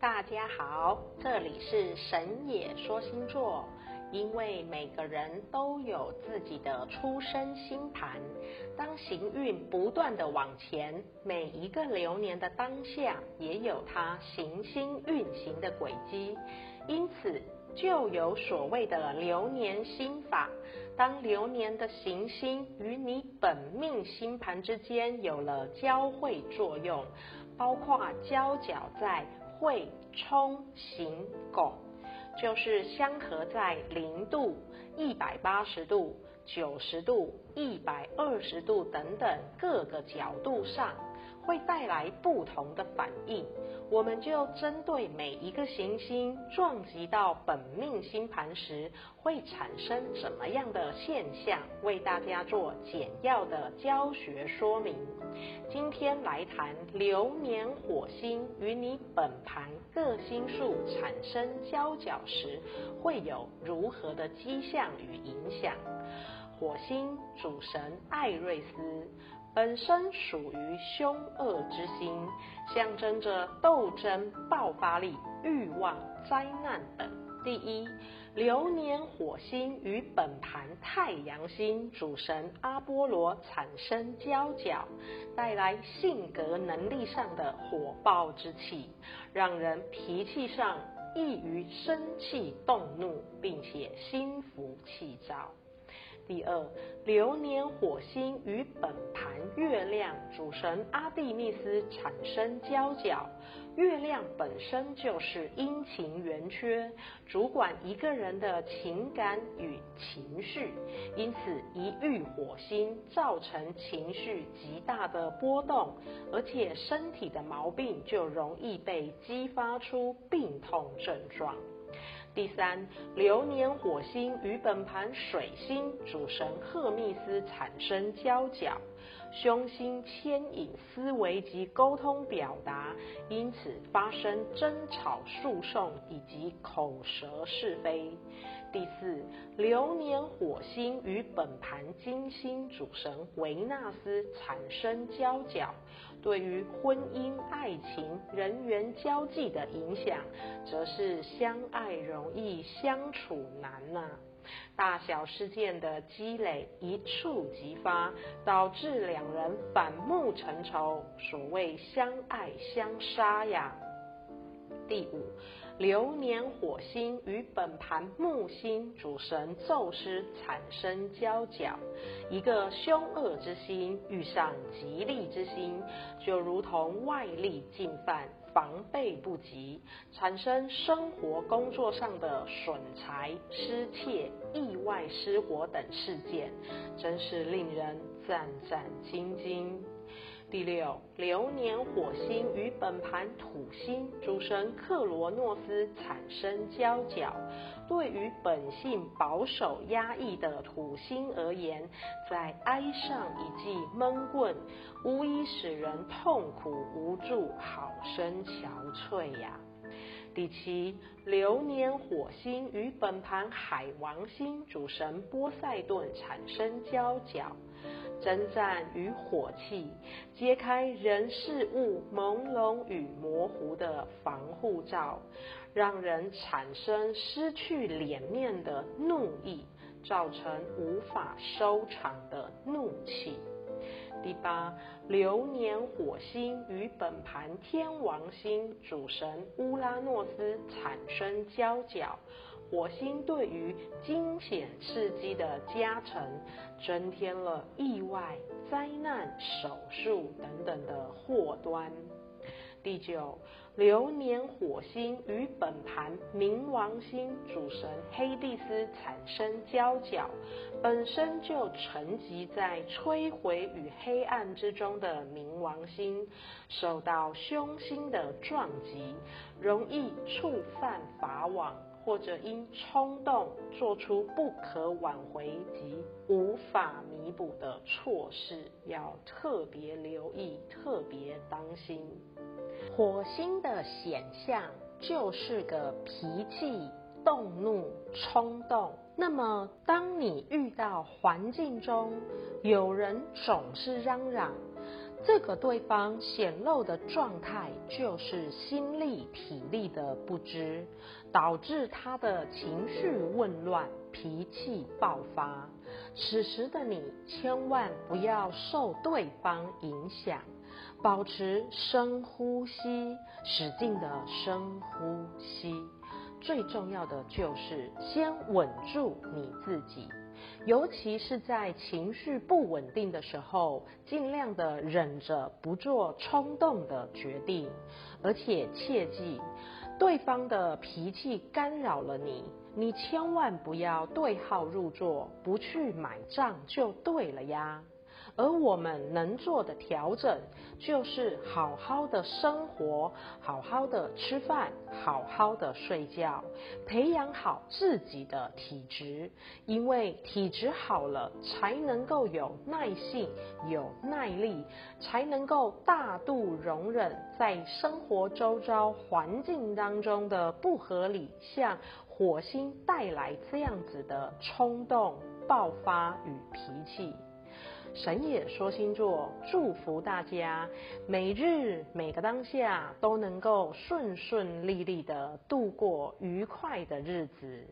大家好，这里是神野说星座。因为每个人都有自己的出生星盘，当行运不断地往前，每一个流年的当下也有它行星运行的轨迹，因此就有所谓的流年星法。当流年的行星与你本命星盘之间有了交汇作用，包括交角在。会冲行拱，就是相合在零度、一百八十度、九十度、一百二十度等等各个角度上。会带来不同的反应，我们就针对每一个行星撞击到本命星盘时，会产生什么样的现象，为大家做简要的教学说明。今天来谈流年火星与你本盘各星数产生交角时，会有如何的迹象与影响。火星主神艾瑞斯。本身属于凶恶之星，象征着斗争、爆发力、欲望、灾难等。第一，流年火星与本盘太阳星主神阿波罗产生交角，带来性格能力上的火爆之气，让人脾气上易于生气动怒，并且心浮气躁。第二，流年火星与本盘月亮主神阿蒂密斯产生交角。月亮本身就是阴晴圆缺，主管一个人的情感与情绪，因此一遇火星，造成情绪极大的波动，而且身体的毛病就容易被激发出病痛症状。第三，流年火星与本盘水星主神赫密斯产生交角，凶星牵引思维及沟通表达，因此发生争吵、诉讼以及口舌是非。第四，流年火星与本盘金星主神维纳斯产生交角，对于婚姻、爱情、人缘交际的影响，则是相爱容易相处难呐、大小事件的积累一触即发，导致两人反目成仇，所谓相爱相杀呀。第五，流年火星与本盘木星主神宙斯产生交角，一个凶恶之星遇上吉利之星，就如同外力进犯，防备不及，产生生活工作上的损财、失窃、意外失火等事件，真是令人战战兢兢。第六，流年火星与本盘土星主神克罗诺斯产生交角，对于本性保守压抑的土星而言，在挨上一记闷棍，无疑使人痛苦无助，好生憔悴呀。第七，流年火星与本盘海王星主神波塞顿产生交角，征战与火气，揭开人事物朦胧与模糊的防护罩，让人产生失去脸面的怒意，造成无法收场的怒气。第八，流年火星与本盘天王星主神乌拉诺斯产生交角，火星对于惊险刺激的加成，增添了意外、灾难、手术等等的祸端。第九，流年火星与本盘冥王星主神黑帝斯产生交角，本身就沉寂在摧毁与黑暗之中的冥王星，受到凶星的撞击，容易触犯法网。或者因冲动做出不可挽回及无法弥补的错事，要特别留意，特别当心。火星的显象就是个脾气动怒、冲动。那么，当你遇到环境中有人总是嚷嚷，这个对方显露的状态就是心力体力的不支，导致他的情绪紊乱、脾气爆发。此时的你千万不要受对方影响，保持深呼吸，使劲的深呼吸。最重要的就是先稳住你自己。尤其是在情绪不稳定的时候，尽量的忍着不做冲动的决定，而且切记，对方的脾气干扰了你，你千万不要对号入座，不去买账就对了呀。而我们能做的调整，就是好好的生活，好好的吃饭，好好的睡觉，培养好自己的体质。因为体质好了，才能够有耐性、有耐力，才能够大度容忍在生活周遭环境当中的不合理，像火星带来这样子的冲动、爆发与脾气。神也说星座祝福大家，每日每个当下都能够顺顺利利的度过愉快的日子。